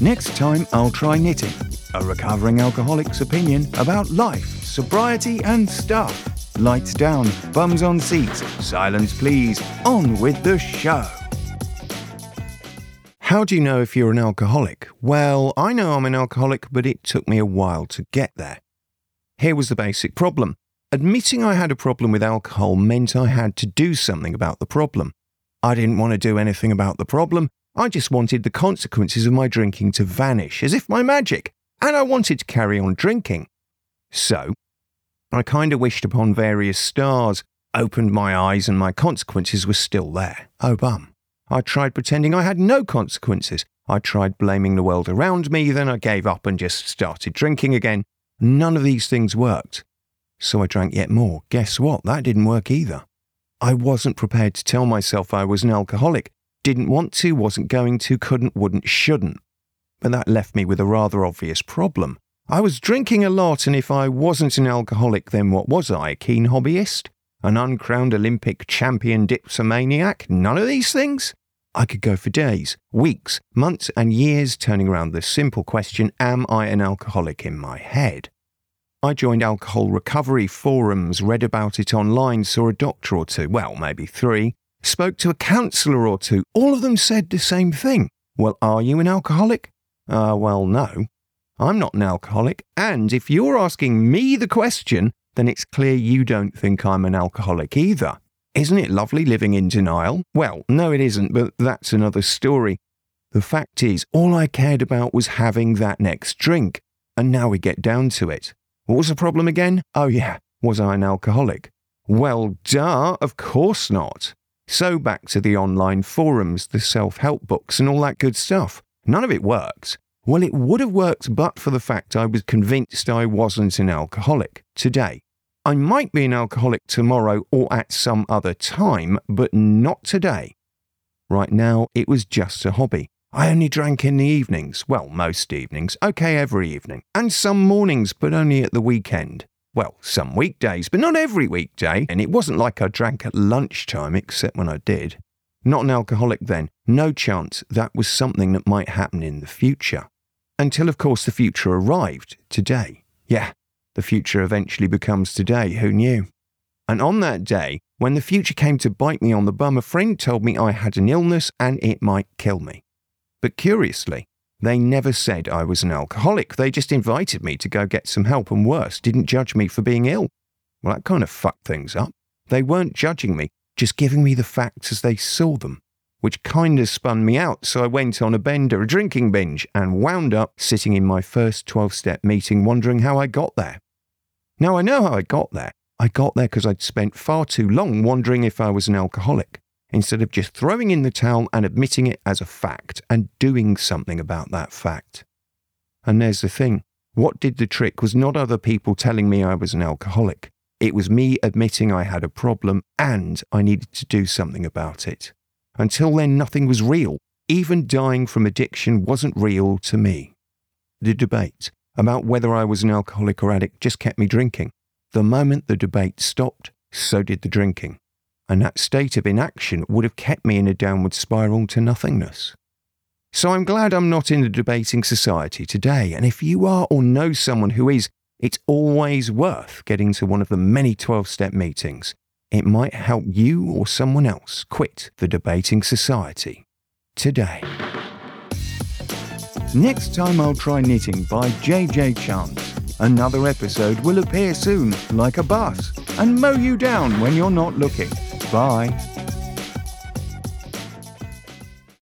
Next time, I'll try knitting. A recovering alcoholic's opinion about life, sobriety, and stuff. Lights down, bums on seats, silence please. On with the show. How do you know if you're an alcoholic? Well, I know I'm an alcoholic, but it took me a while to get there. Here was the basic problem. Admitting I had a problem with alcohol meant I had to do something about the problem. I didn't want to do anything about the problem. I just wanted the consequences of my drinking to vanish, as if by magic, and I wanted to carry on drinking. So, I kind of wished upon various stars, opened my eyes, and my consequences were still there. Oh, bum. I tried pretending I had no consequences. I tried blaming the world around me, then I gave up and just started drinking again. None of these things worked. So I drank yet more. Guess what? That didn't work either. I wasn't prepared to tell myself I was an alcoholic. Didn't want to, wasn't going to, couldn't, wouldn't, shouldn't. But that left me with a rather obvious problem. I was drinking a lot, and if I wasn't an alcoholic, then what was I? A keen hobbyist? An uncrowned Olympic champion dipsomaniac? None of these things? I could go for days, weeks, months, and years turning around the simple question Am I an alcoholic in my head? I joined alcohol recovery forums, read about it online, saw a doctor or two, well, maybe three, spoke to a counsellor or two. All of them said the same thing. Well, are you an alcoholic? Uh, well, no. I'm not an alcoholic, and if you're asking me the question, then it's clear you don't think I'm an alcoholic either. Isn't it lovely living in denial? Well, no, it isn't, but that's another story. The fact is, all I cared about was having that next drink. And now we get down to it. What was the problem again? Oh, yeah, was I an alcoholic? Well, duh, of course not. So back to the online forums, the self help books, and all that good stuff. None of it worked. Well, it would have worked but for the fact I was convinced I wasn't an alcoholic today. I might be an alcoholic tomorrow or at some other time, but not today. Right now, it was just a hobby. I only drank in the evenings. Well, most evenings. Okay, every evening. And some mornings, but only at the weekend. Well, some weekdays, but not every weekday. And it wasn't like I drank at lunchtime, except when I did. Not an alcoholic then. No chance that was something that might happen in the future. Until, of course, the future arrived today. Yeah, the future eventually becomes today. Who knew? And on that day, when the future came to bite me on the bum, a friend told me I had an illness and it might kill me. But curiously, they never said I was an alcoholic. They just invited me to go get some help and worse, didn't judge me for being ill. Well, that kind of fucked things up. They weren't judging me, just giving me the facts as they saw them, which kind of spun me out. So I went on a bender, a drinking binge, and wound up sitting in my first 12 step meeting wondering how I got there. Now I know how I got there. I got there because I'd spent far too long wondering if I was an alcoholic, instead of just throwing in the towel and admitting it as a fact and doing something about that fact. And there's the thing what did the trick was not other people telling me I was an alcoholic. It was me admitting I had a problem and I needed to do something about it. Until then, nothing was real. Even dying from addiction wasn't real to me. The debate, about whether I was an alcoholic or addict just kept me drinking. The moment the debate stopped, so did the drinking. And that state of inaction would have kept me in a downward spiral to nothingness. So I'm glad I'm not in the debating society today. And if you are or know someone who is, it's always worth getting to one of the many 12 step meetings. It might help you or someone else quit the debating society today. Next time I'll try knitting by JJ Chance. Another episode will appear soon, like a bus, and mow you down when you're not looking. Bye.